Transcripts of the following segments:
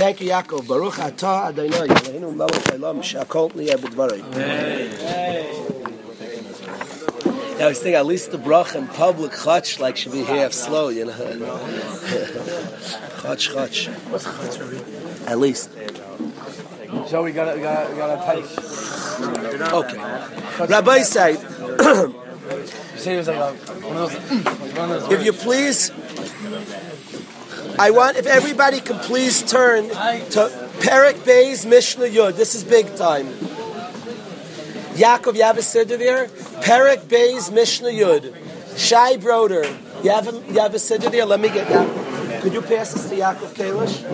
Thank you, Yaakov. Baruch atah Adonai, Eloheinu melech haolam, shakol niyeh b'dvarei. I was thinking at least the brach in public chutch like should be half slow, you know. chutch, chutch. What's chutz? At least. So we got we got we got a type. Okay. Rabbi said, If you was like a, one of those. Like one of those if you please, I want if everybody can please turn to Perek Bay's Mishnah Yud. This is big time. Yaakov, you have a siddur there? Perek Bay's Mishnah Yud. Shai Broder, you have a, you have a siddur there? Let me get that. Could you pass this to Yaakov Kalish?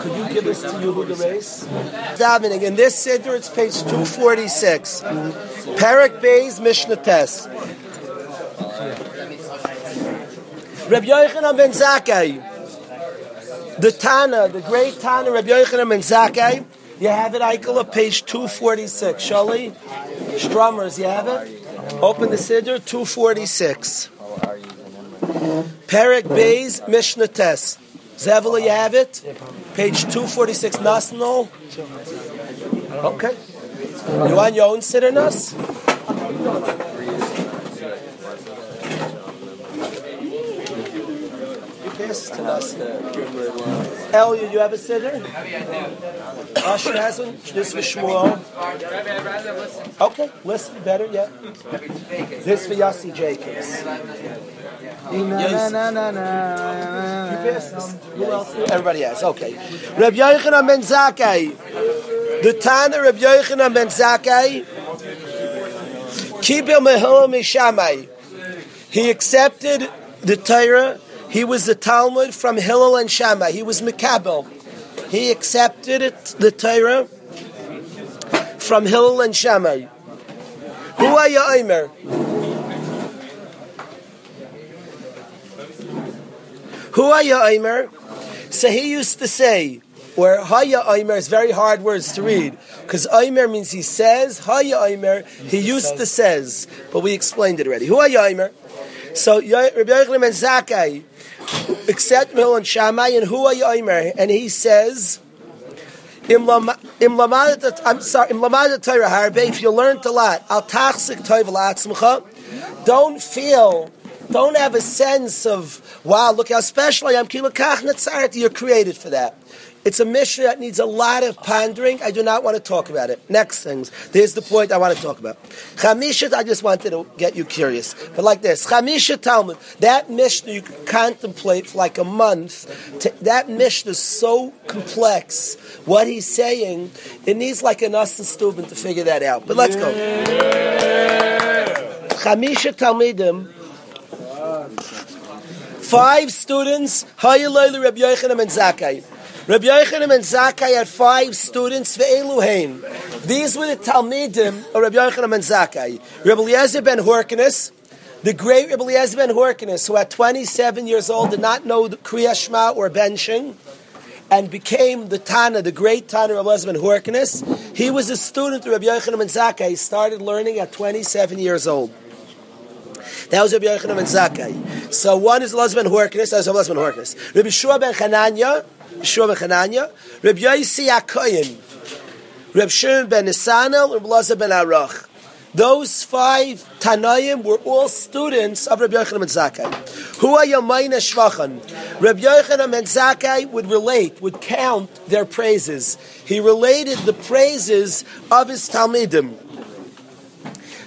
Could you give this to Yehuda Reis? Davening. In this siddur, it's page 246. Perek Bay's Mishnah Test. Reb Yochanan ben Zakkai, the Tana, the great Tana, Reb Yochanan ben Zakkai, you have it, Eichel, page 246. Shali, Strummers, you have it? Open the Siddur, 246. Perek Bays, Mishnah Test. Zevela, you have it? Page 246. Nasnol? Okay. You want your own Siddur, Nas? Pass to Nas. Elia, you have a sitter? Usher has one. This for Shmuel. Okay, listen better, yeah. This for Yossi Jacobs. Everybody has. Okay. Reb Yochanan ben Zakkai. The Tana Reb Yochanan ben Zakkai. Kibel Mehil Mishamai. He accepted the Torah. He was the Talmud from Hillel and Shammai. He was Mikabel. He accepted it, the Torah from Hillel and Shammai. Who are you, Omer? Who are you, Omer? So he used to say, where Haya Omer is very hard words to read, because Omer means he says, Haya Omer, he used to says, but we explained it already. Who are Omer? So Rabbi Yochanan ben Zakkai accept Mil and Shammai, and who are you, Omer? And he says, Im im sorry, im lamadat Torah if you learned a lot, al tachzik don't feel, don't have a sense of, wow, look how special I am, you're created for that. It's a mission that needs a lot of pondering. I do not want to talk about it. Next things. There's the point I want to talk about. Chamisha, I just wanted to get you curious. But like this. Chamisha Talmud, that mission you can contemplate for like a month. That mission is so complex. What he's saying, it needs like an Austin Steuben to figure that out. But let's go. Chamisha Talmidim, five students, Hayalayla Reb Yochanan ben Zakkai. Rabbi Yochanan ben Zakkai had five students, Ve'eluhain. These were the Talmidim of Rabbi Yochanan ben Zakkai. Rabbi Eliezer ben Horkinus, the great Rabbi Eliezer ben Horkinus, who at 27 years old did not know the Kriya or benching, and became the Tana, the great Tana Rabbi Eliezer ben Horkinus. He was a student of Rabbi Yochanan ben Zakkai. He started learning at 27 years old. That was Rabbi Yochanan ben Zakkai. So one is Eliezer ben Horkinus, that was Eliezer ben Horkinus. Rabbi Shua ben Chananya, Shua ben Reb Yosi HaKoyin, Reb Shimon ben Nisanel, Reb Lazar ben Arach. Those five Tanaim were all students of Reb Yochanan ben Zakkai. Are Yamayna Shvachan? Reb Yochanan ben Zakkai would relate, would count their praises. He related the praises of his Talmidim.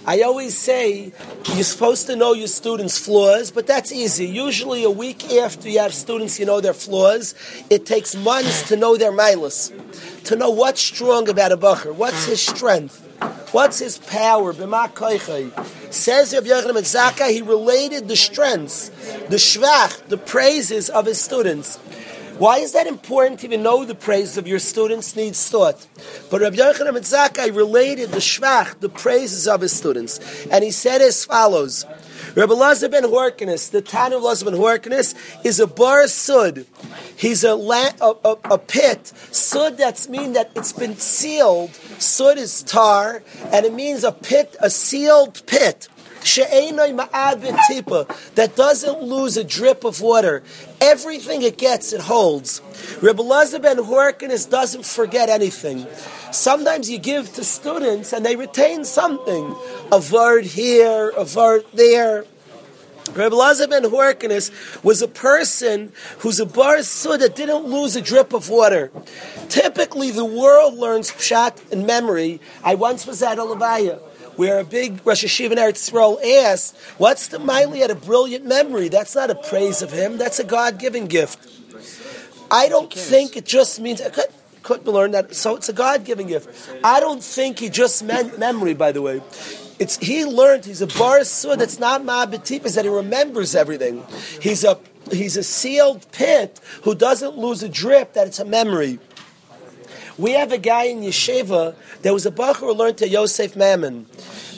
I always say you're supposed to know your students' flaws, but that's easy. Usually, a week after you have students, you know their flaws. It takes months to know their milas, to know what's strong about a bacher, what's his strength, what's his power. Says Rabbi Yochanan Zakkai, he related the strengths, the shvach, the praises of his students. Why is that important to even know the praise of your students needs thought? But Rabbi Yochanan ben related the shvach, the praises of his students. And he said as follows, Rabbi Lazar ben Horkinus, the Tana of Lazar ben Horkinus, is a bar sud. He's a, la- a, a, a pit. Sud, that's mean that it's been sealed. Sud is tar, and it means a pit, a sealed pit. That doesn't lose a drip of water. Everything it gets, it holds. Rebbe Lazar ben Horkinus doesn't forget anything. Sometimes you give to students and they retain something. A word here, a word there. Rabbi Lazar ben Horkinus was a person who's a bar that didn't lose a drip of water. Typically, the world learns pshat in memory. I once was at a Levaya where a big Rosh Hashiva in Eretz Yisrael asked, "What's the Miley had a brilliant memory? That's not a praise of him. That's a God-given gift." I don't think it just means. I could, could learn that. So it's a God-given gift. I don't think he just meant memory. By the way, it's he learned he's a bar. It's not ma'abetip. Is that he remembers everything. He's a he's a sealed pit who doesn't lose a drip. That it's a memory. We have a guy in yeshiva. There was a bacher who learned to Yosef Mammon.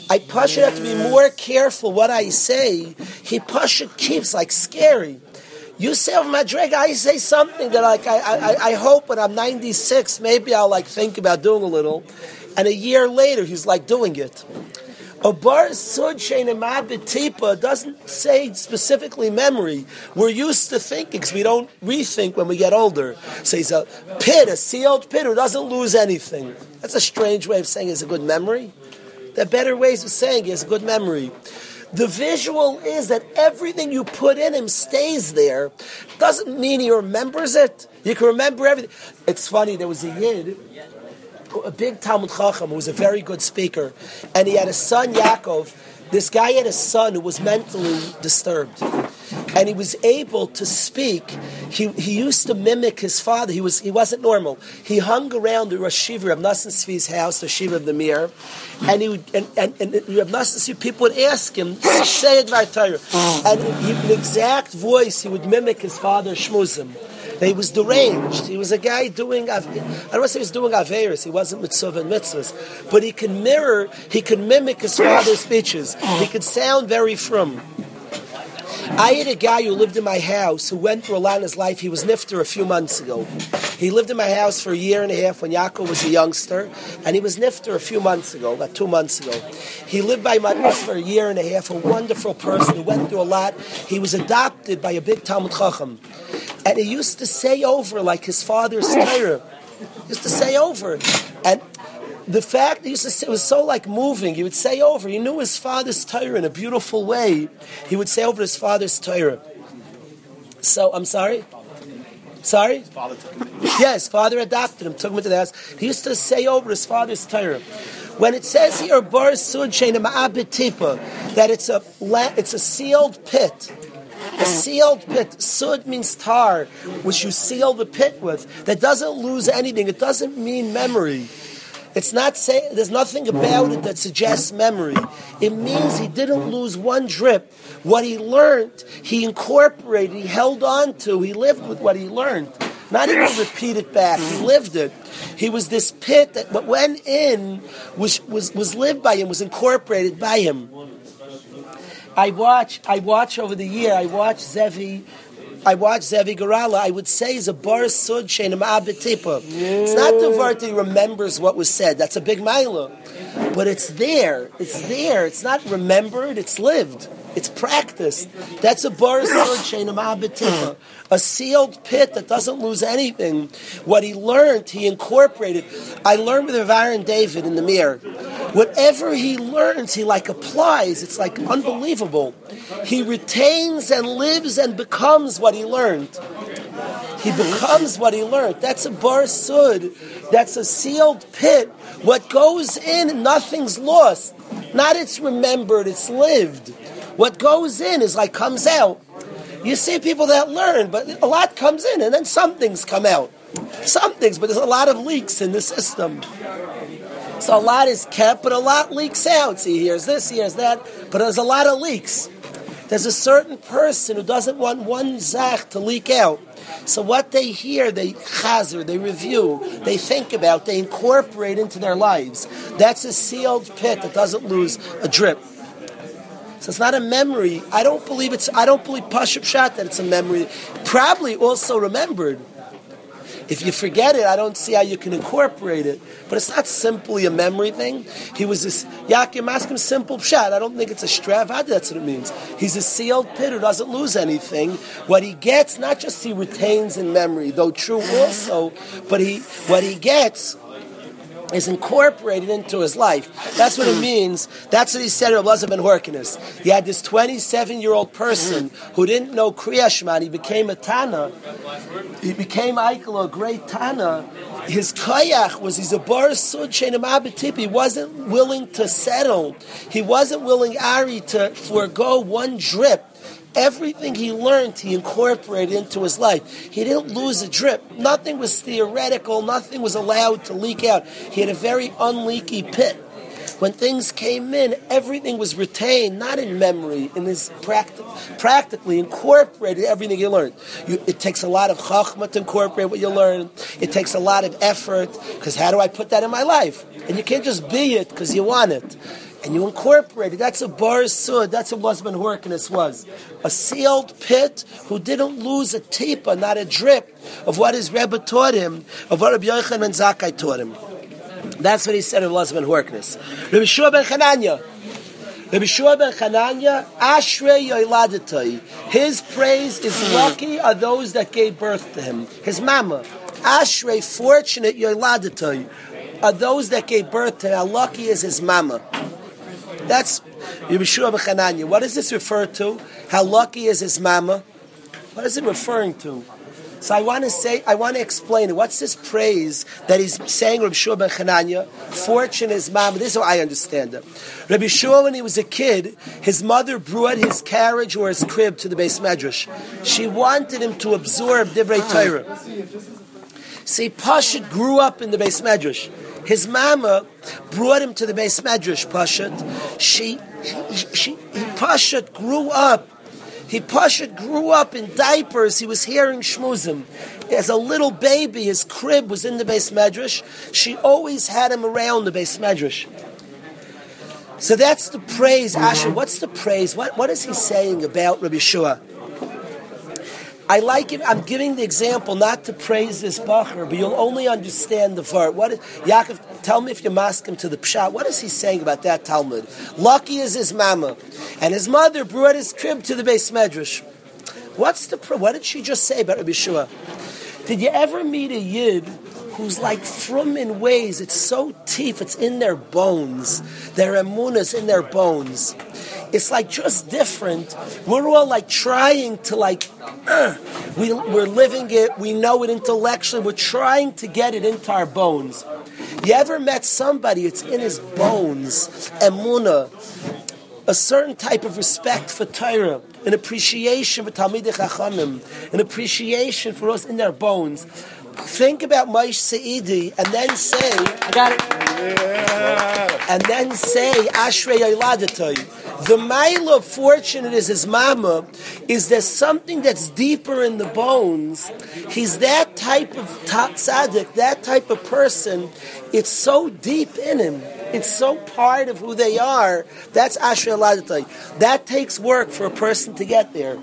I Pasha have to be more careful what I say. He Pasha keeps like scary. You say of Madrega, I say something that like I, I, I hope when I'm 96, maybe I'll like think about doing a little, and a year later he's like doing it. A bar betipa doesn't say specifically memory. We're used to thinking because we don't rethink when we get older. So he's a pit, a sealed pit who doesn't lose anything. That's a strange way of saying it's a good memory. There are better ways of saying it's a good memory. The visual is that everything you put in him stays there. Doesn't mean he remembers it. You can remember everything. It's funny, there was a yid a big Talmud Chacham who was a very good speaker, and he had a son, Yaakov. This guy had a son who was mentally disturbed, and he was able to speak. He, he used to mimic his father. He was he wasn't normal. He hung around the Rosh Shiva of Nosson Tzvi's house, the Shiva of the Mir, and he would and and, and Rav Nosson people would ask him say it and he, in exact voice he would mimic his father Shmuzim he was deranged. He was a guy doing, I don't want to say he was doing Averis, he wasn't mitzvah and mitzvahs, but he can mirror, he can mimic his father's speeches. He could sound very from. I had a guy who lived in my house who went through a lot in his life. He was nifter a few months ago. He lived in my house for a year and a half when Yaakov was a youngster, and he was nifter a few months ago, about two months ago. He lived by my house for a year and a half, a wonderful person who went through a lot. He was adopted by a big Talmud Chacham. And he used to say over like his father's Torah. used to say over. And the fact he used to say, it was so like moving. He would say over. He knew his father's Torah in a beautiful way. He would say over his father's Torah. So I'm sorry. Sorry? Father took him. Yeah, his father adopted him, took him into the house. He used to say over his father's Torah. When it says here, Bar Sud that it's a it's a sealed pit. A sealed pit, sud means tar, which you seal the pit with, that doesn't lose anything. It doesn't mean memory. It's not say there's nothing about it that suggests memory. It means he didn't lose one drip. What he learned, he incorporated, he held on to, he lived with what he learned. Not even repeat it back. He lived it. He was this pit that what went in was, was, was lived by him, was incorporated by him. I watch, I watch over the year, I watch Zevi, I watch Zevi Garala, I would say is a bar sud shenim abitipa. It's not the word that he remembers what was said. That's a big mila. But it's there. It's there. It's not remembered, it's lived. It's practiced. That's a bar abitipa. A sealed pit that doesn't lose anything. What he learned, he incorporated. I learned with Rav Aaron David in the Mir whatever he learns, he like applies. It's like unbelievable. He retains and lives and becomes what he learned. He becomes what he learned. That's a bar sud. That's a sealed pit. What goes in, nothing's lost. Not it's remembered, it's lived. What goes in is like comes out. You see people that learn, but a lot comes in and then some things come out. Some things, but there's a lot of leaks in the system. So a lot is kept, but a lot leaks out. See, here's this, here's that, but there's a lot of leaks. There's a certain person who doesn't want one zach to leak out. So what they hear, they chazer, they review, they think about, they incorporate into their lives. That's a sealed pit that doesn't lose a drip. So it's not a memory. I don't believe it's. I don't believe Pashup Shat that it's a memory. Probably also remembered. If you forget it, I don't see how you can incorporate it. But it's not simply a memory thing. He was this Yakim Maskim simple pshat. I don't think it's a stravada, that's what it means. He's a sealed pit who doesn't lose anything. What he gets, not just he retains in memory, though true also, but he what he gets is incorporated into his life. That's what it mm. means. That's what he said of Elazar ben Horkinus. He had this 27 year old person who didn't know Kriyashman. He became a Tana. He became Eichel, a great Tana. His koyach was he's a bar sud He wasn't willing to settle. He wasn't willing Ari to forego one drip Everything he learned, he incorporated into his life. He didn't lose a drip. Nothing was theoretical. Nothing was allowed to leak out. He had a very unleaky pit. When things came in, everything was retained, not in memory, in his practi- practically incorporated everything he learned. You, it takes a lot of chachma to incorporate what you learn. It takes a lot of effort, because how do I put that in my life? And you can't just be it because you want it and you incorporate it. That's a bar sud. That's what Losman Horkinus was. A sealed pit who didn't lose a tipa, not a drip, of what his Rebbe taught him, of what Rabbi Yochanan Zakkai taught him. That's what he said of Losman Horkinus. Rabbi Shua ben Chananya. Rabbi Shua ben Chananya, Ashrei. His praise is lucky are those that gave birth to him. His mama. Ashrei, fortunate Yoiladatai. Are those that gave birth to him. How lucky is his mama. That's Yeshua B'Chananya. What does this refer to? How lucky is his mama? What is it referring to? So I want to say, I want to explain it. What's this praise that he's saying, Rabbi Shua ben Chananya? Fortune is mama. This is how I understand it. Rabbi Shua, when he was a kid, his mother brought his carriage or his crib to the base medrash. She wanted him to absorb Divrei Torah. See, Pashit grew up in the base medrash. His mama brought him to the base medrash, Pashat. She, she, she, he Pashat grew up. He Pashat grew up in diapers. He was hearing shmuzim. As a little baby, his crib was in the base medrash. She always had him around the base medrash. So that's the praise, Asher. What's the praise? What, what is he saying about Rabbi Shua? I like it. I'm giving the example not to praise this bacher, but you'll only understand the vart. What is, Yaakov? Tell me if you mask him to the pshat. What is he saying about that Talmud? Lucky is his mama, and his mother brought his crib to the base medrash. What's the? What did she just say about Rabbi Shua? Did you ever meet a yid who's like from in ways? It's so teeth. It's in their bones. Their emunas in their bones it's like just different. We're all like trying to like, uh, we, we're living it, we know it intellectually, we're trying to get it into our bones. You ever met somebody, it's in his bones, emuna, a certain type of respect for Torah, an appreciation for Talmidei Chachamim, an appreciation for us in their bones. Think about Maish Seidi and then say, I got it. Yeah. And then say, Ashrei Yoladatoy. The mile of fortunate is his mama is there something that's deeper in the bones. He's that type of tzaddik, that type of person. It's so deep in him. It's so part of who they are. That's Asher Ladatai. That takes work for a person to get there.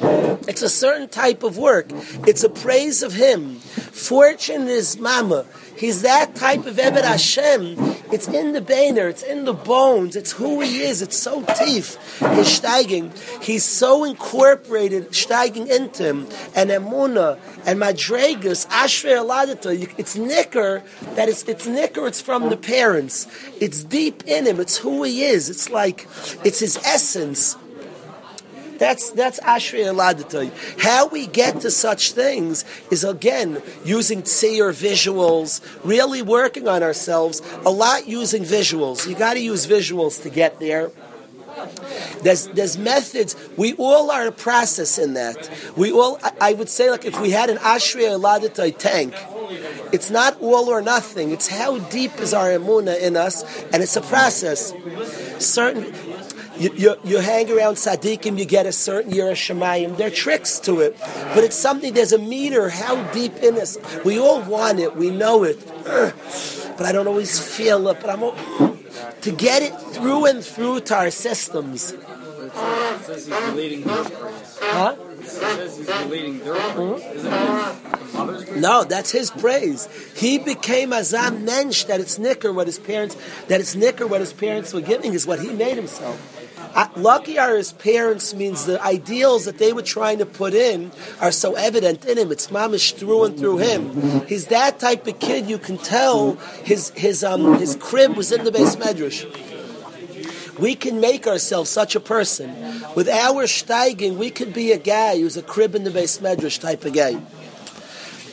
It's a certain type of work. It's a praise of him. Fortune is mama. He's that type of Ebed Hashem. It's in the Bainer, it's in the bones, it's who he is, it's so deep. He's steiging. He's so incorporated, steiging into him. And Emuna and Madregas, Ashrei Aladata, it's nicker, that it's, it's nicker, it's from the parents. It's deep in him, it's who he is. It's like, it's his essence. That's that's Ashrei Eladatai. How we get to such things is again using tseer visuals, really working on ourselves. A lot using visuals. You got to use visuals to get there. There's there's methods. We all are a process in that. We all. I would say like if we had an Ashrei Eladatai tank. It's not all or nothing. It's how deep is our emuna in us, and it's a process. Certain you, you, you, hang around tzaddikim, you get a certain year of shemayim. There are tricks to it, but it's something. There's a meter. How deep in us? We all want it. We know it, but I don't always feel it. But I'm to get it through and through to our systems. Huh? praise? No, that's his praise. He became azam mensch that it's nicker what his parents that it's nicker what his parents were giving is what he made himself. Lucky are his parents means the ideals that they were trying to put in are so evident in him. It's mamish through and through him. He's that type of kid. You can tell his his um his crib was in the base medrash. We can make ourselves such a person. With our steiging, we could be a guy who's a crib in the base medrash type of guy.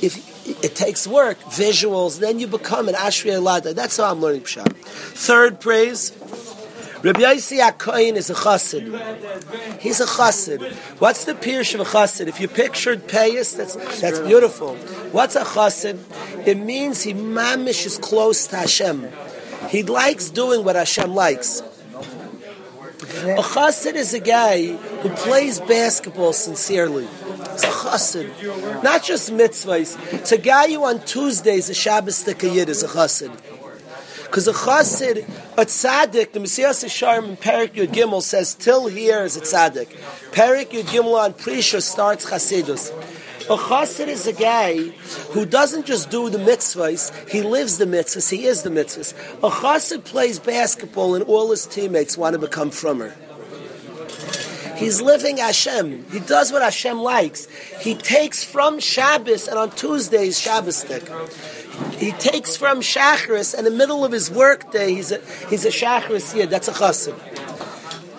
If it takes work, visuals, then you become an Ashri Elada. That's how I'm learning Pshat. Third praise. Rabbi Yossi HaKoyin is a chassid. He's a chassid. What's the pirush of a chassid? If you pictured Payas, that's, that's beautiful. What's a chassid? It means he mamish is close to Hashem. He likes doing what Hashem likes. A chassid is a guy who plays basketball sincerely. It's a chassid. Not just mitzvahs. It's a guy who on Tuesdays, a Shabbos Yid is a chassid. Because a chassid, a tzaddik, the Mesillas Yesharim in Perek Yud Gimel says, till here is a tzaddik. Perek Yud Gimel on Prisha starts chassidus. A chassid is a guy who doesn't just do the mitzvahs, he lives the mitzvahs, he is the mitzvahs. A chassid plays basketball and all his teammates want to become from her. He's living Hashem. He does what Hashem likes. He takes from Shabbos and on Tuesdays Shabbos stick. He takes from Shacharis and in the middle of his workday he's a he's a Shacharis here. That's a chassid.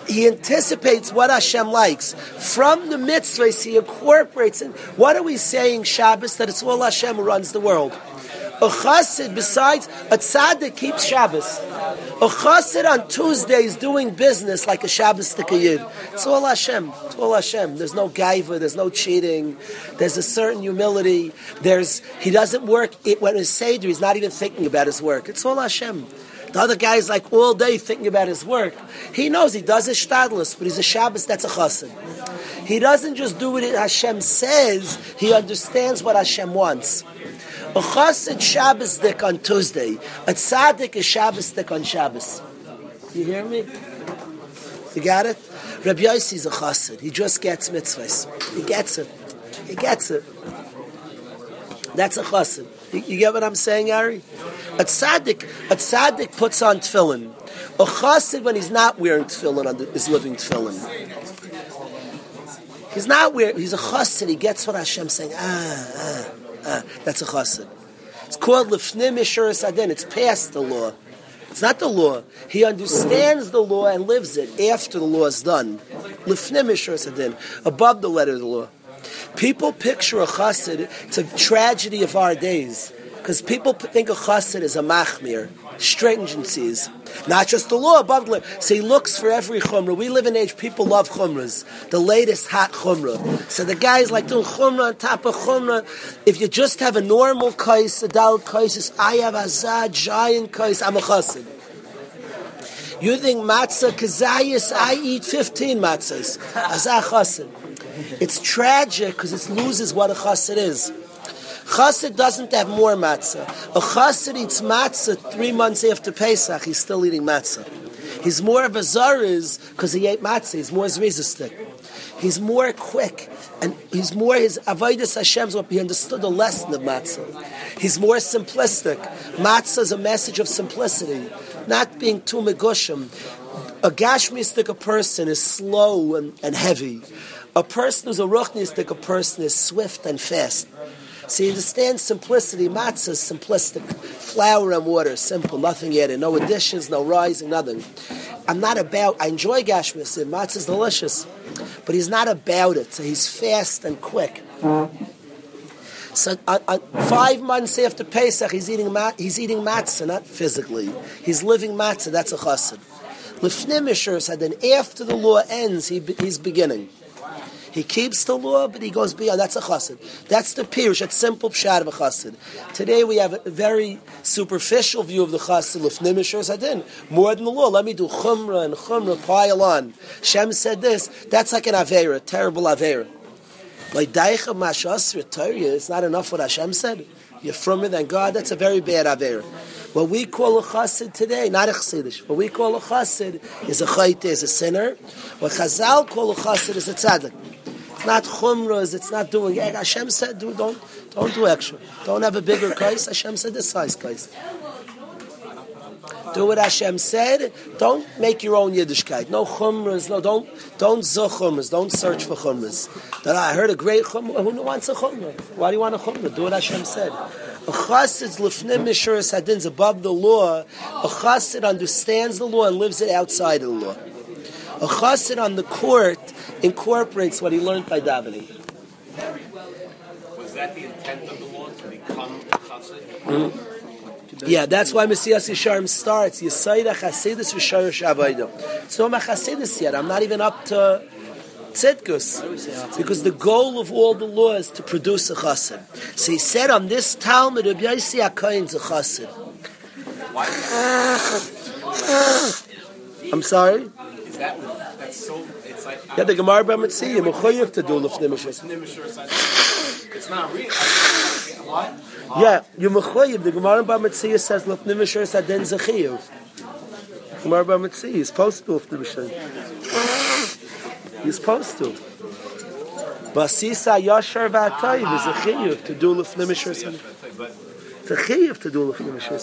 He anticipates what Hashem likes. From the mitzvahs, he incorporates it. What are we saying, Shabbos? That it's all Hashem who runs the world. A chassid, besides, a tzaddik keeps Shabbos. A chassid on Tuesdays doing business like a Shabbos Yid. It's all Hashem. It's all Hashem. There's no gaiva. There's no cheating. There's a certain humility. There's he doesn't work it, when he's seder. He's not even thinking about his work. It's all Hashem. The other guy is like all day thinking about his work. He knows he does his shtadlus, but he's a Shabbos. That's a chassid. He doesn't just do what Hashem says. He understands what Hashem wants. A chassid Shabbos dik on Tuesday. A tzaddik is Shabbos dik on Shabbos. You hear me? You got it? Rabbi Yossi is a chassid. He just gets mitzvahs. He gets it. He gets it. That's a chassid. You, you get what I'm saying, Ari? A tzaddik, a tzaddik puts on tefillin. A chassid, when he's not wearing tefillin, is living tefillin. He's not wearing. He's a chassid. He gets what Hashem's saying. Ah, ah. Ah, that's a chassid. It's called lefnim ishuras adin. It's past the law. It's not the law. He understands the law and lives it after the law is done. Lefnim ishuras adin, above the letter of the law. People picture a chassid. It's a tragedy of our days because people think a chassid is a machmir, stringencies, not just the law the. So he looks for every chumrah. We live in age people love chumras, the latest hot chumrah. So the guys like doing chumrah on top of chumrah. If you just have a normal kais, a dal kais, I have a giant kais. I'm a chassid. You think matzah kazayas? I eat fifteen matzahs. Azah chassid. It's tragic because it loses what a chassid is. Chassid doesn't have more matzah. A chassid eats matzah three months after Pesach. He's still eating matzah. He's more of a zariz because he ate matzah. He's more zrizistic. He's more quick, and he's more his avodas Hashem's what he understood the lesson of matzah. He's more simplistic. Matzah is a message of simplicity, not being too megushim. A gashmistic person is slow and, and heavy. A person who's a ruchnistic person is swift and fast. So you understand simplicity. Matzah is simplistic. Flour and water, simple, nothing added. No additions, no rising, nothing. I'm not about, I enjoy Gashmis, matzah is delicious. But he's not about it. So he's fast and quick. So uh, uh, five months after Pesach, he's eating mat- he's eating matzah, not physically. He's living matzah. That's a chassid. Lefnim said, then after the law ends, he, he's beginning. He keeps the law, but he goes beyond. That's a chassid. That's the pirush. That's simple pshat of a chassid. Today we have a very superficial view of the chassid. Lefnim sadin. More than the law. Let me do chumrah and chumrah pile on. Shem said this. That's like an avera, terrible avera. Like daicha mashas. It's not enough what Hashem said. You're from it than God. That's a very bad avera. What we call a chassid today, not a chassidish, what we call a chassid is a chayte, is a sinner. What Chazal call a chassid is a tzaddik. It's not chumras. It's not doing. Hashem said, do, don't, don't do extra. Don't have a bigger kais. Hashem said this size kais. Do what Hashem said. Don't make your own Yiddishkeit. No chumras. No, don't don't zuch chumras. Don't search for chumras. That I heard a great chumrah. Who wants a chumrah? Why do you want a chumrah? Do what Hashem said. A chassid lifnim mishuras hadin's above the law. A chassid understands the law and lives it outside of the law. A chassid on the court incorporates what he learned by davening. Was that the intent of the law to become a chassid? Mm-hmm. Yeah, that's why Mesillas Yesharim starts. Yisayda Chasidus V'Sharish Avodah. So I'm a Chasidus yet. I'm not even up to Tzidkus. Because the goal of all the law is to produce a Chassid. So he said on this Talmud, Rabbi Yossi HaKohen's a Chassid. I'm sorry? Is that, that's so, it's like... Yeah, the Gemara B'Metzi, you're mechoyev to do Lefnim It's not real. What? Yeah, you mechoyev. The Gemara Bava Metzia says lefnim misher saden zechiyuv. Gemara Bava Metzia is supposed to He's supposed to. Basisa yashar v'atayiv is a chiyuv to do lefnim misher. It's a chiyuv to do lefnim misher.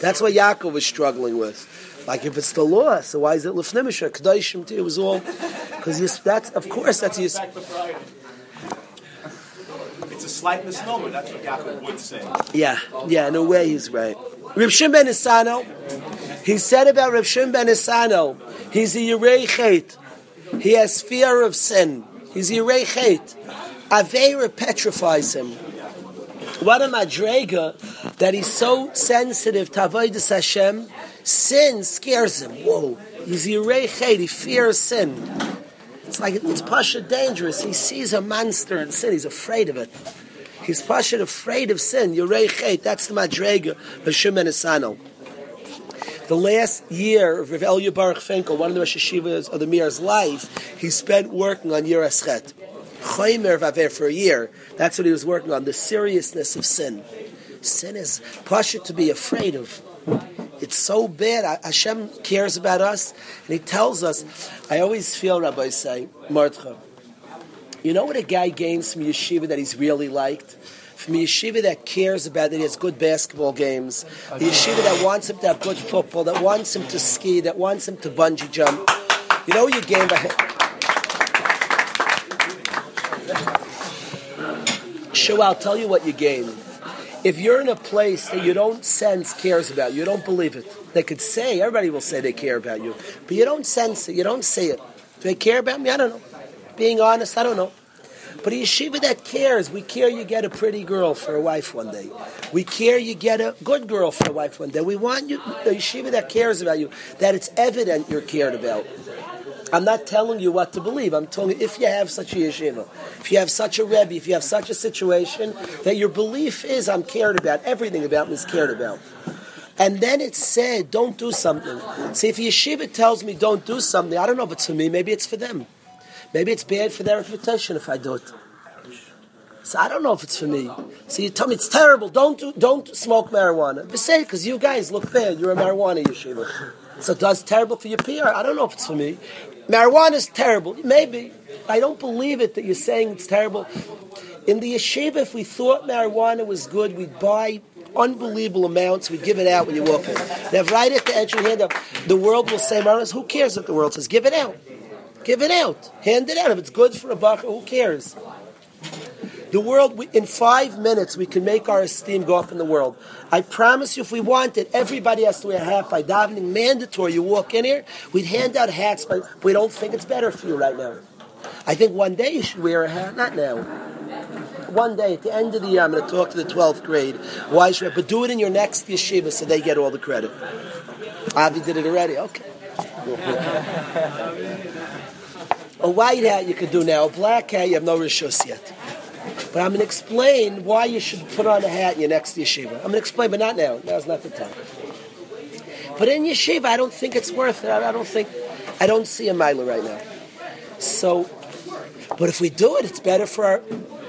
That's what Yaakov was struggling with. Like if it's the law, so why is it lefnim misher? Kedoshim. It was all because that's of course that's his It's a slight misnomer. That's what Yaakov would say. Yeah, yeah, in a way he's right. Reb ben Isano, he said about Reb ben Isano, he's a Yerei Chet. He has fear of sin. He's Chet. Aveira petrifies him. What a madrega that he's so sensitive to Avodah Hashem. Sin scares him. Whoa, he's Chet. He fears sin. It's like it's pasha dangerous. He sees a monster in sin. He's afraid of it. He's pasha afraid of sin. Chet. That's the madrega of Shimon Esano. The last year of Rav Elya Baruch one of the Rosh Hashivas of the Mir's life, he spent working on Yiras Chet. Chaymer Vaver for a year. That's what he was working on. The seriousness of sin. Sin is pasha to be afraid of. It's so bad. Hashem cares about us, and He tells us. I always feel, Rabbi say, Martcha, you know what a guy gains from yeshiva that he's really liked? From a yeshiva that cares about that he has good basketball games, the yeshiva that wants him to have good football, that wants him to ski, that wants him to bungee jump. You know you gain by Sure, I'll tell you what you gain if you're in a place that you don't sense cares about you, you don't believe it. They could say, everybody will say they care about you, but you don't sense it, you don't see it. Do they care about me? I don't know. Being honest, I don't know. But a yeshiva that cares, we care you get a pretty girl for a wife one day. We care you get a good girl for a wife one day. We want you, a yeshiva that cares about you, that it's evident you're cared about. I'm not telling you what to believe. I'm telling you if you have such a yeshiva, if you have such a rebbe, if you have such a situation, that your belief is I'm cared about. Everything about me is cared about. And then it said, don't do something. See, if yeshiva tells me don't do something, I don't know if it's for me, maybe it's for them. Maybe it's bad for their reputation if I do it. So I don't know if it's for me. So you tell me it's terrible. Don't do, don't smoke marijuana. But say because you guys look bad. You're a marijuana yeshiva. So that's terrible for your PR. I don't know if it's for me. Marijuana is terrible. Maybe. I don't believe it that you're saying it's terrible. In the yeshiva, if we thought marijuana was good, we'd buy unbelievable amounts. We'd give it out when you walk in. Now, right at the entry hand up, the world will say, marijuana, who cares if the world says, give it out. Give it out. Hand it out. If it's good for a buck, who cares? The world, in five minutes, we can make our esteem go up in the world. I promise you, if we wanted, everybody has to wear a hat by davening, mandatory. You walk in here, we'd hand out hats, but we don't think it's better for you right now. I think one day you should wear a hat, not now. One day, at the end of the year, I'm going to talk to the 12th grade. Why should I? But do it in your next yeshiva so they get all the credit. Avi did it already. Okay. a white hat you could do now. A black hat, you have no rishus yet. But I'm going to explain why you should put on a hat in your next yeshiva. I'm going to explain, but not now. Now's not the time. But in yeshiva, I don't think it's worth it. I don't think, I don't see a milah right now. So, but if we do it, it's better for our,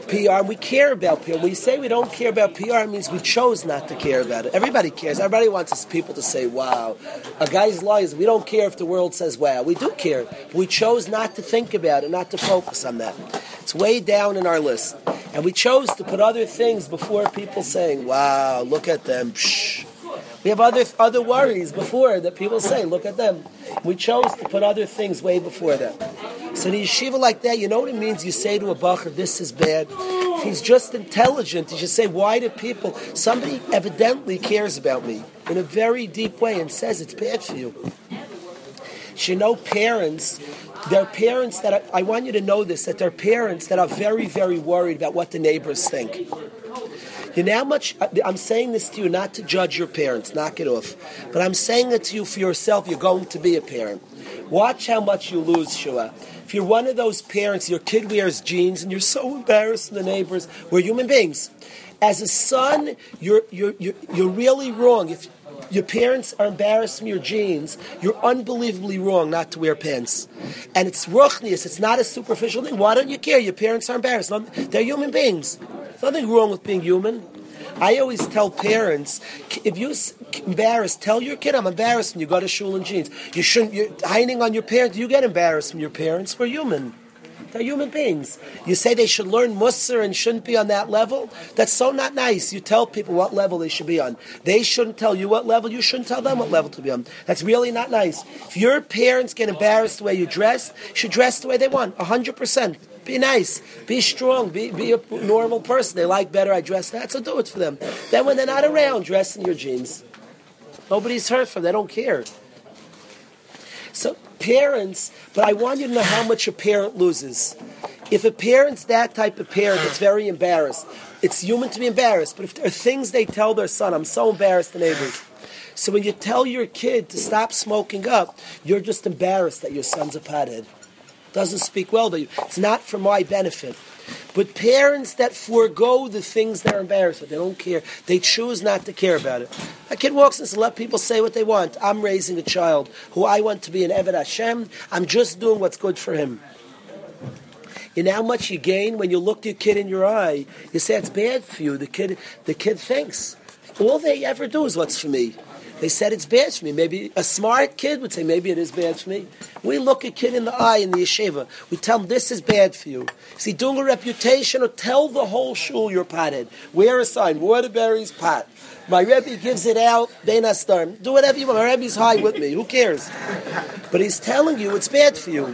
PR, we care about PR. When we say we don't care about PR, it means we chose not to care about it. Everybody cares. Everybody wants people to say, wow. A guy's lies, we don't care if the world says wow. We do care. We chose not to think about it, not to focus on that. It's way down in our list. And we chose to put other things before people saying, wow, look at them. We have other other worries before that people say, look at them. We chose to put other things way before them. So a yeshiva like that, you know what it means? You say to a bacher, this is bad. If he's just intelligent, you should say, why do people, somebody evidently cares about me in a very deep way and says it's bad for you. You know parents, there are parents that are, I want you to know this, that there are parents that are very, very worried about what the neighbors think. You know how much I'm saying this to you not to judge your parents, knock it off. But I'm saying it to you for yourself, you're going to be a parent. Watch how much you lose, Shua. If you're one of those parents, your kid wears jeans and you're so embarrassed in the neighbors, we're human beings. As a son, you're, you're, you're, you're really wrong. If your parents are embarrassed from your jeans, you're unbelievably wrong not to wear pants. And it's ruchnius, it's not a superficial thing. Why don't you care? Your parents are embarrassed. They're human beings. There's nothing wrong with being human. I always tell parents, if you're embarrassed, tell your kid, I'm embarrassed when you go to shul in jeans. You shouldn't, you're hiding on your parents. You get embarrassed from your parents. We're human. They're human beings. You say they should learn Musar and shouldn't be on that level? That's so not nice. You tell people what level they should be on. They shouldn't tell you what level. You shouldn't tell them what level to be on. That's really not nice. If your parents get embarrassed the way you dress, you should dress the way they want, 100%. Be nice. Be strong. Be, be a normal person. They like better I dress that, so do it for them. Then when they're not around, dress in your jeans. Nobody's hurt from They don't care. So parents, but I want you to know how much a parent loses. If a parent's that type of parent it's very embarrassed, it's human to be embarrassed, but if there are things they tell their son, I'm so embarrassed the neighbors. So when you tell your kid to stop smoking up, you're just embarrassed that your son's a pothead. Doesn't speak well to you. It's not for my benefit. But parents that forego the things they're embarrassed with, they don't care. They choose not to care about it. A kid walks and says, let people say what they want. I'm raising a child who I want to be an Eved Hashem. I'm just doing what's good for him. You know how much you gain when you look your kid in your eye. You say it's bad for you. The kid, the kid thinks all they ever do is what's for me. They said it's bad for me. Maybe a smart kid would say, maybe it is bad for me. We look a kid in the eye in the yeshiva. We tell him, this is bad for you. Is he doing a reputation or tell the whole shul you're potted? Wear a sign, Waterbury's pot. My Rebbe gives it out, Benastarm. Do whatever you want. My Rebbe's high with me. Who cares? But he's telling you it's bad for you.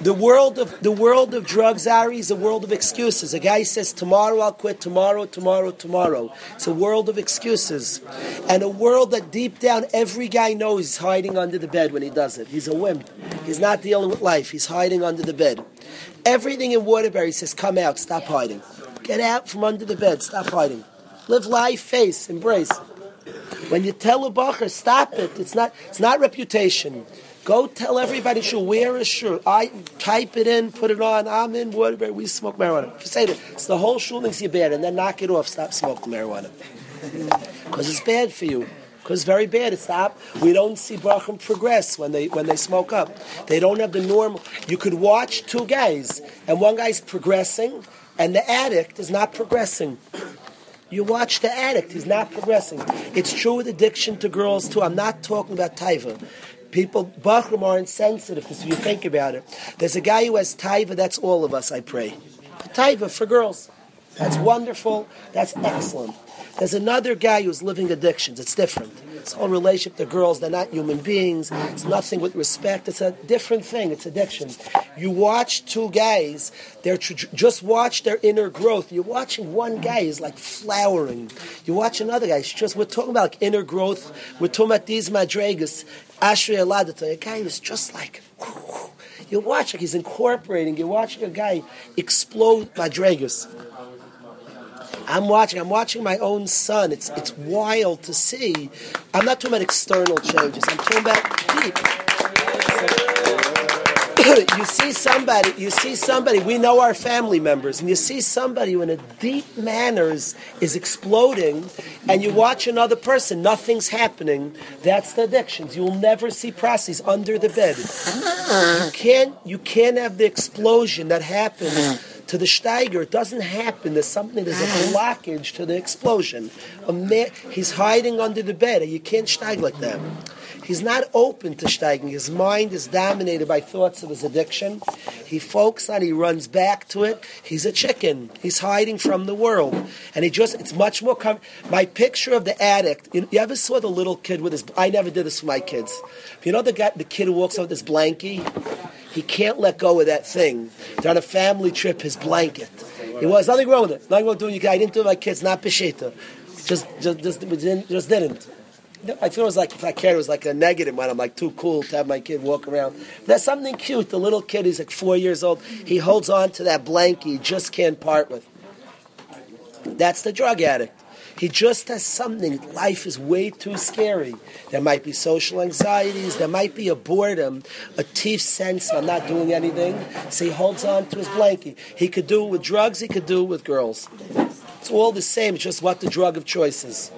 The world of the world of drugs, Ari, is a world of excuses. A guy says, "Tomorrow I'll quit. Tomorrow, tomorrow, tomorrow." It's a world of excuses, and a world that deep down every guy knows he's hiding under the bed when he does it. He's a wimp. He's not dealing with life. He's hiding under the bed. Everything in Waterbury says, "Come out. Stop hiding. Get out from under the bed. Stop hiding. Live life. Face. Embrace." When you tell a bacher, stop it. It's not. It's not reputation. Go tell everybody should wear a shirt. I type it in, put it on. I'm in Waterbury. We smoke marijuana. Say that, it's the whole shul thinks you're bad, and then knock it off. Stop smoking marijuana because it's bad for you. Because it's very bad. It's not. We don't see brachim progress when they when they smoke up. They don't have the normal. You could watch two guys, and one guy's progressing, and the addict is not progressing. You watch the addict; he's not progressing. It's true with addiction to girls too. I'm not talking about taiva. People, Bachram are insensitive because if you think about it. There's a guy who has taiva, that's all of us, I pray. Taiva for girls. That's wonderful. That's excellent. There's another guy who's living addictions. It's different. It's all relationship to girls. They're not human beings. It's nothing with respect. It's a different thing. It's addiction. You watch two guys. They're tr- just watch their inner growth. You're watching one guy is like flowering. You watch another guy. It's just we're talking about like inner growth. We're talking about these madregas. Ashrei Aladata. A guy who's just like. You watch like he's incorporating. You're watching a guy explode madregas. I'm watching. I'm watching my own son. It's it's wild to see. I'm not talking about external changes. I'm talking about deep. you see somebody. You see somebody. We know our family members, and you see somebody who, in a deep manner, is, is exploding, and you watch another person. Nothing's happening. That's the addictions. You will never see processes under the bed. You can't. You can't have the explosion that happens To the Steiger, it doesn't happen. There's something, there's a blockage to the explosion. A man, he's hiding under the bed. and You can't steig like that. He's not open to steiging. His mind is dominated by thoughts of his addiction. He focuses on, he runs back to it. He's a chicken. He's hiding from the world. And he just, it's much more, com- my picture of the addict, you, you ever saw the little kid with his, I never did this for my kids. You know the guy, the kid who walks out with his blankie? He can't let go of that thing. They're on a family trip, his blanket. He was nothing wrong with it. Nothing wrong with doing. I didn't do it with my kids. Not peshita. Just, just, just, just didn't. I feel it was like if I cared, it was like a negative one. I'm like too cool to have my kid walk around. But that's something cute. The little kid, he's like four years old. He holds on to that blanket. He just can't part with. That's the drug addict. He just has something. Life is way too scary. There might be social anxieties. There might be a boredom, a teeth sense I'm not doing anything. So he holds on to his blanket. He could do it with drugs. He could do it with girls. It's all the same. It's just what the drug of choice is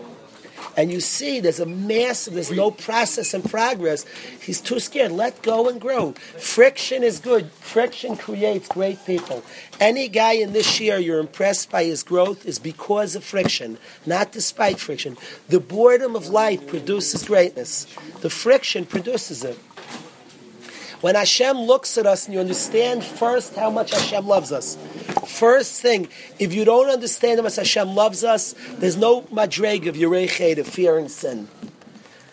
and you see there's a massive, there's no process and progress, he's too scared. Let go and grow. Friction is good. Friction creates great people. Any guy in this year you're impressed by his growth is because of friction, not despite friction. The boredom of life produces greatness. The friction produces it. When Hashem looks at us and you understand first how much Hashem loves us, first thing, if you don't understand how much Hashem loves us, there's no madreg of yerei of fearing sin.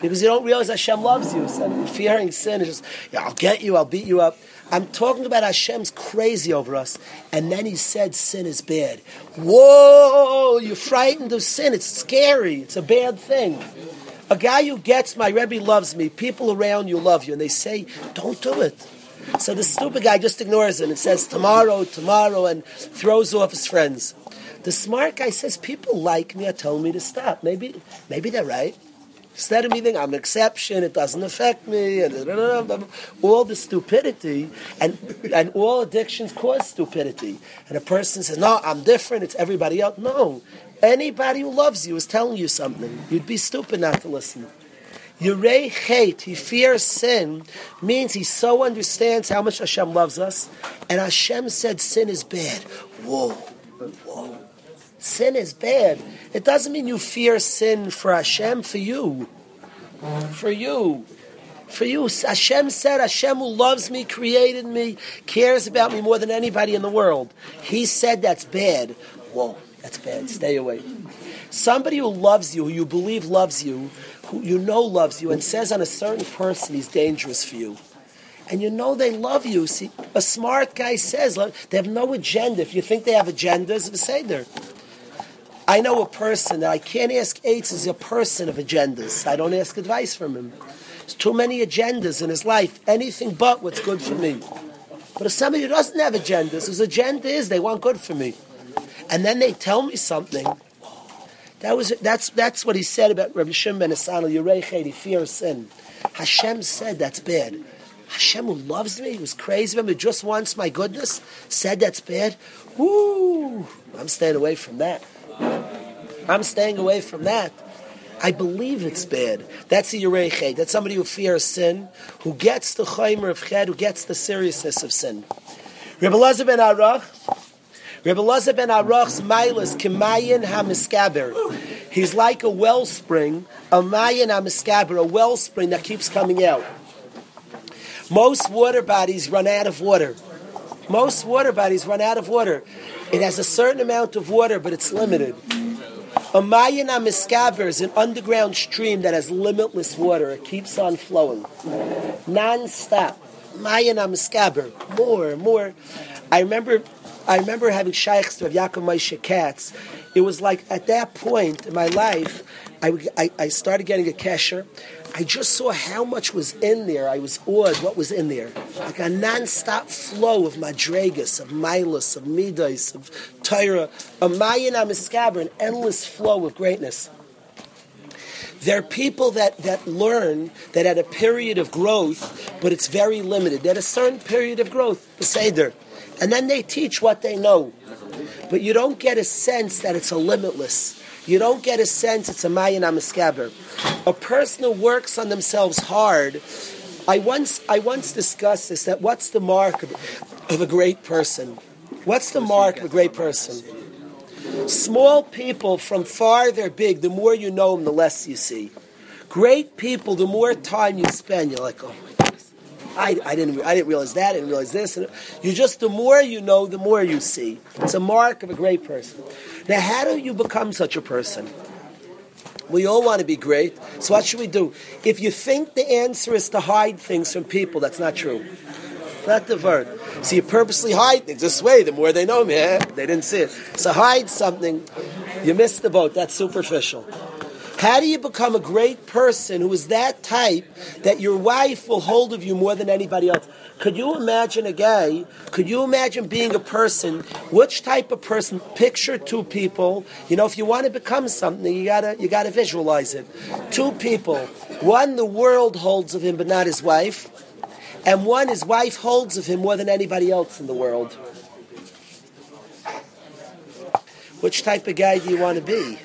Because you don't realize Hashem loves you. So fearing sin is just, yeah, I'll get you, I'll beat you up. I'm talking about Hashem's crazy over us. And then he said sin is bad. Whoa, you're frightened of sin. It's scary. It's a bad thing. A guy who gets my Rebbe loves me, people around you love you, and they say, don't do it. So the stupid guy just ignores it and says tomorrow, tomorrow, and throws off his friends. The smart guy says, people like me are telling me to stop. Maybe, maybe they're right. Instead of me thinking I'm an exception, it doesn't affect me, and all the stupidity, and, and all addictions cause stupidity. And a person says, no, I'm different, it's everybody else. No, Anybody who loves you is telling you something. You'd be stupid not to listen. Yerei chet, he fears sin, means he so understands how much Hashem loves us, and Hashem said sin is bad. Whoa, whoa. Sin is bad. It doesn't mean you fear sin for Hashem, for you. For you. For you. Hashem said, Hashem who loves me, created me, cares about me more than anybody in the world. He said that's bad. Whoa. That's bad. Stay away. Somebody who loves you, who you believe loves you, who you know loves you, and says on a certain person he's dangerous for you. And you know they love you. See, a smart guy says they have no agenda. If you think they have agendas, say there. I know a person that I can't ask AIDS is a person of agendas. I don't ask advice from him. There's too many agendas in his life. Anything but what's good for me. But if somebody who doesn't have agendas, whose agenda is they want good for me and then they tell me something. That was that's that's what he said about Rabbi Shimon ben Asano. Yerei he fears sin. Hashem said that's bad. Hashem who loves me, who's crazy about me, just wants my goodness, said that's bad. Woo! I'm staying away from that. I'm staying away from that. I believe it's bad. That's the Yerei That's somebody who fears sin, who gets the chaymer of chet, who gets the seriousness of sin. Rabbi Lazar ben Arach, Rabbi Lazar ben Arach's milas kemayin hamiskaber. He's like a wellspring, a mayin hamiskaber, a wellspring that keeps coming out. Most water bodies run out of water. Most water bodies run out of water. It has a certain amount of water, but it's limited. A mayin hamiskaber is an underground stream that has limitless water. It keeps on flowing, non-stop. Mayin hamiskaber, more, more. I remember I remember having shaykhs to have Yaakov Moshe Katz. It was like at that point in my life, I, I, I started getting a kesher. I just saw how much was in there. I was awed what was in there. Like a non-stop flow of madregas, of milas, of midas, of Torah, a mayan amiskaber, an endless flow of greatness. There are people that, that learn that at a period of growth, but it's very limited. At a certain period of growth, the Seder, and then they teach what they know. But you don't get a sense that it's a limitless. You don't get a sense it's a Mayan Amaskaber. A person who works on themselves hard. I once I once discussed this that what's the mark of, of a great person? What's the mark of a great person? Small people from far they're big. The more you know them, the less you see. Great people, the more time you spend, you're like, oh I, I didn't I didn't realize that. I didn't realize this. And you just the more you know, the more you see. It's a mark of a great person. Now, how do you become such a person? We all want to be great. So what should we do? If you think the answer is to hide things from people, that's not true. Not the word. So you purposely hide things this way. The more they know me, eh? they didn't see it. So hide something. You missed the boat. That's superficial. How do you become a great person who is that type that your wife will hold of you more than anybody else? Could you imagine a guy? Could you imagine being a person? Which type of person? Picture two people. You know, if you want to become something, you gotta you gotta visualize it. Two people. One the world holds of him, but not his wife, and one his wife holds of him more than anybody else in the world. Which type of guy do you want to be?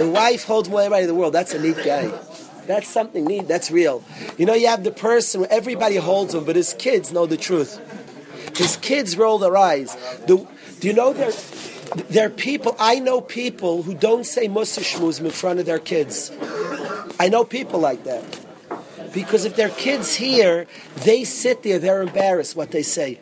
The wife holds more anybody in the world. That's a neat guy. That's something neat. That's real. You know, you have the person where everybody holds him, but his kids know the truth. His kids roll their eyes. Do you know there, there are people, I know people who don't say mussar shmuzim in front of their kids. I know people like that. Because if their kids hear, they sit there, they're embarrassed what they say.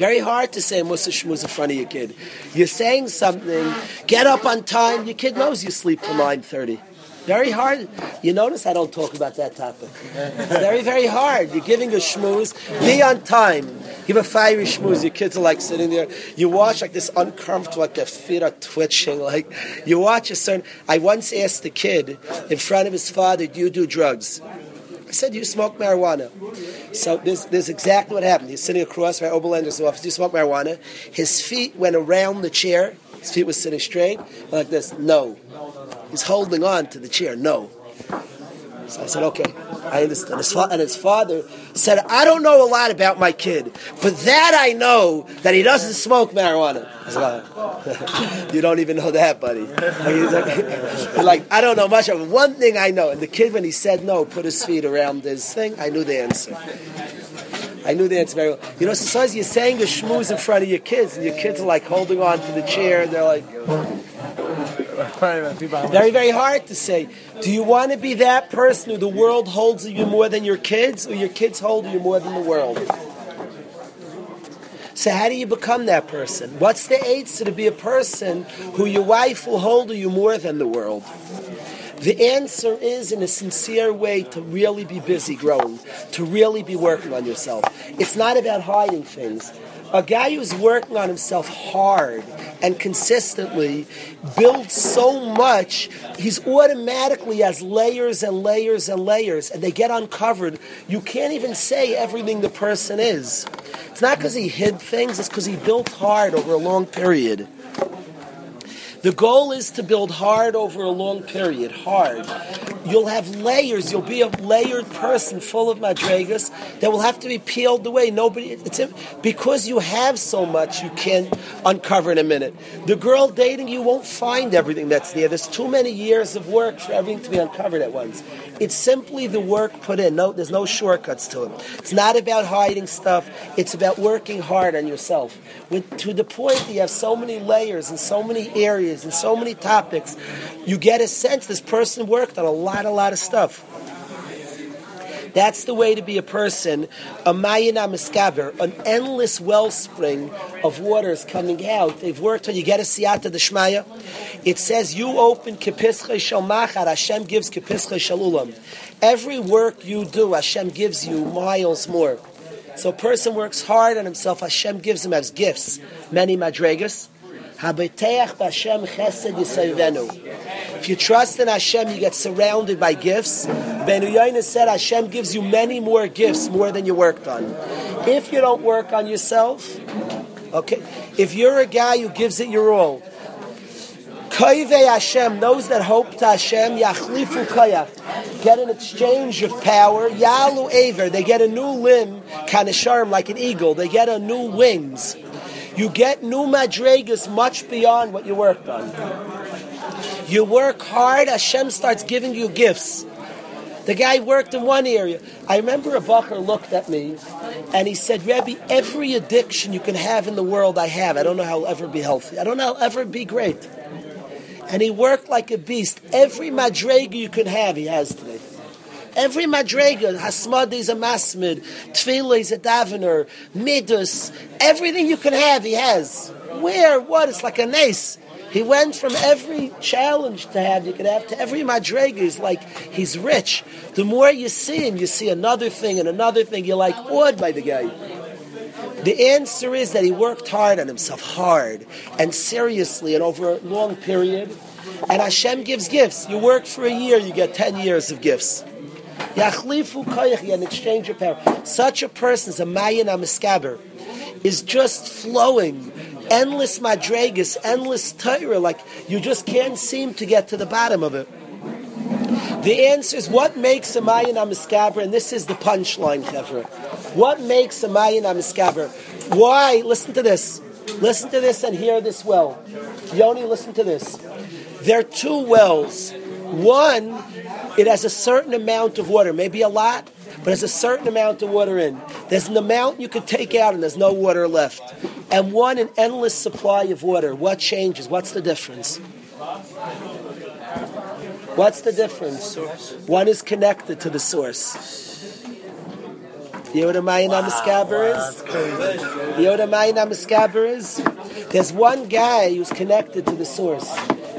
Very hard to say mussar shmuz in front of your kid. You're saying something, get up on time, your kid knows you sleep till 9.30. Very hard. You notice I don't talk about that topic. It's very, very hard. You're giving a schmooze. Be on time. Give a fiery schmooze. Your kids are like sitting there. You watch like this uncomfortable, like their feet are twitching. Like you watch a certain. I once asked the kid in front of his father, "Do you do drugs?" I said, "You smoke marijuana." So this, this is exactly what happened. He's sitting across my Oberlander's office. You smoke marijuana? His feet went around the chair. His feet were sitting straight like this. No. He's holding on to the chair. No. So I said, okay, I understand. His fa- and his father said, I don't know a lot about my kid, but that I know that he doesn't smoke marijuana. I said, you don't even know that, buddy. Like, like, I don't know much of it. One thing I know, and the kid, when he said no, put his feet around his thing, I knew the answer. I knew the answer very well. You know, sometimes you're saying a schmooze in front of your kids, and your kids are like holding on to the chair, and they're like, very, very hard to say. Do you want to be that person who the world holds you more than your kids, or your kids hold you more than the world? So how do you become that person? What's the aids to be a person who your wife will hold you more than the world? The answer is, in a sincere way, to really be busy growing, to really be working on yourself. It's not about hiding things. A guy who's working on himself hard and consistently builds so much, he's automatically has layers and layers and layers, and they get uncovered. You can't even say everything the person is. It's not because he hid things, it's because he built hard over a long period. The goal is to build hard over a long period, hard. You'll have layers. You'll be a layered person full of madregas that will have to be peeled away. Nobody, because you have so much, you can't uncover in a minute. The girl dating you won't find everything that's there. There's too many years of work for everything to be uncovered at once. It's simply the work put in. No, there's no shortcuts to it. It's not about hiding stuff. It's about working hard on yourself. When, to the point that you have so many layers and so many areas and so many topics, you get a sense this person worked on a lot, a lot of stuff. That's the way to be a person, a mayina miskaber, an endless wellspring of waters coming out. They've worked on, you get a siyata deshmaya. It says, you open kepische shel machar, Hashem gives kepische shalulam. Every work you do, Hashem gives you miles more. So a person works hard on himself, Hashem gives him as gifts, many madregas. If you trust in Hashem, you get surrounded by gifts. Ben Uyayna said Hashem gives you many more gifts, more than you worked on. If you don't work on yourself, okay, if you're a guy who gives it your all, Koive Hashem, those that hope to Hashem, Yachlifu Koyach, get an exchange of power, Yalu Aver, they get a new limb, Kanasharm, like an eagle, they get a new wings. You get new madregas much beyond what you worked on. You work hard, Hashem starts giving you gifts. The guy worked in one area. I remember a bacher looked at me And he said, Rebbe, every addiction you can have in the world, I have. I don't know how I'll ever be healthy. I don't know how I'll ever be great. And he worked like a beast. Every madrega you can have, he has today. Every madrega, hasmad is a masmid, tefillah is a davener, midus, everything you can have, he has. Where? What? It's like a nace. He went from every challenge to have you could have to every madrega. He's like he's rich. The more you see him, you see another thing and another thing. You're like awed by the guy. The answer is that he worked hard on himself, hard and seriously, and over a long period. And Hashem gives gifts. You work for a year, you get ten years of gifts. Yachlifu koyach, an exchange of power. Such a person is a mayan amiskaber, is just flowing, endless madregas, endless Torah, like you just can't seem to get to the bottom of it. The answer is what makes a mayan amiskaber, and this is the punchline, Chevra. What makes a mayan amiskaber? Why? Listen to this. Listen to this and hear this well. Yoni, listen to this. There are two wells. One, it has a certain amount of water, maybe a lot, but there's a certain amount of water in. There's an amount you could take out and there's no water left. And one, an endless supply of water. What changes? What's the difference? What's the difference? One is connected to the source. You know what a Mayan Amiskaber is? You know what a Mayan Amiskaber is? There's one guy who's connected to the source.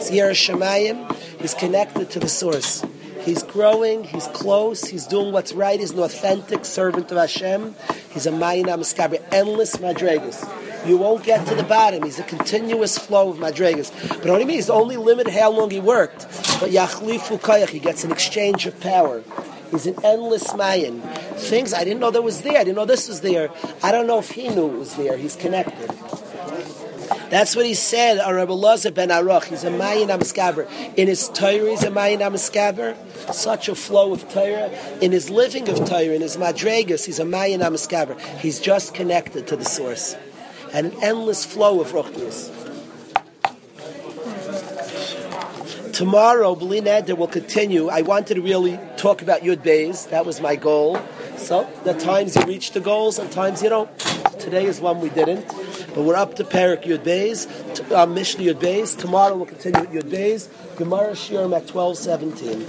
It's Yerushalayim. He's connected to the source. He's growing, he's close, he's doing what's right, he's an authentic servant of Hashem. He's a Mayan Amiskaber, endless madregas. You won't get to the bottom. He's a continuous flow of madregas. But what I mean is only limited how long he worked. But Yachlifu Kayach, he gets an exchange of power. He's an endless Mayan. Things I didn't know that was there. I didn't know this was there. I don't know if he knew it was there. He's connected. That's what he said on Rabbi Lazar ben Aruch. He's a Mayan Amiskaber. In his Torah, he's a Mayan Amiskaber. Such a flow of Torah. In his living of Torah, in his Madregas, he's a Mayan Amiskaber. He's just connected to the source. And an endless flow of Ruchnius. Tomorrow, B'li neder will continue. I wanted to really talk about Yud Beis. That was my goal. So, the times you reach the goals and times you don't. Today is one we didn't. But we're up to Perek Yud Beis, uh, Mishnah Yud Beis. Tomorrow we'll continue with Yud Beis. Gemara Shiurim at 1217.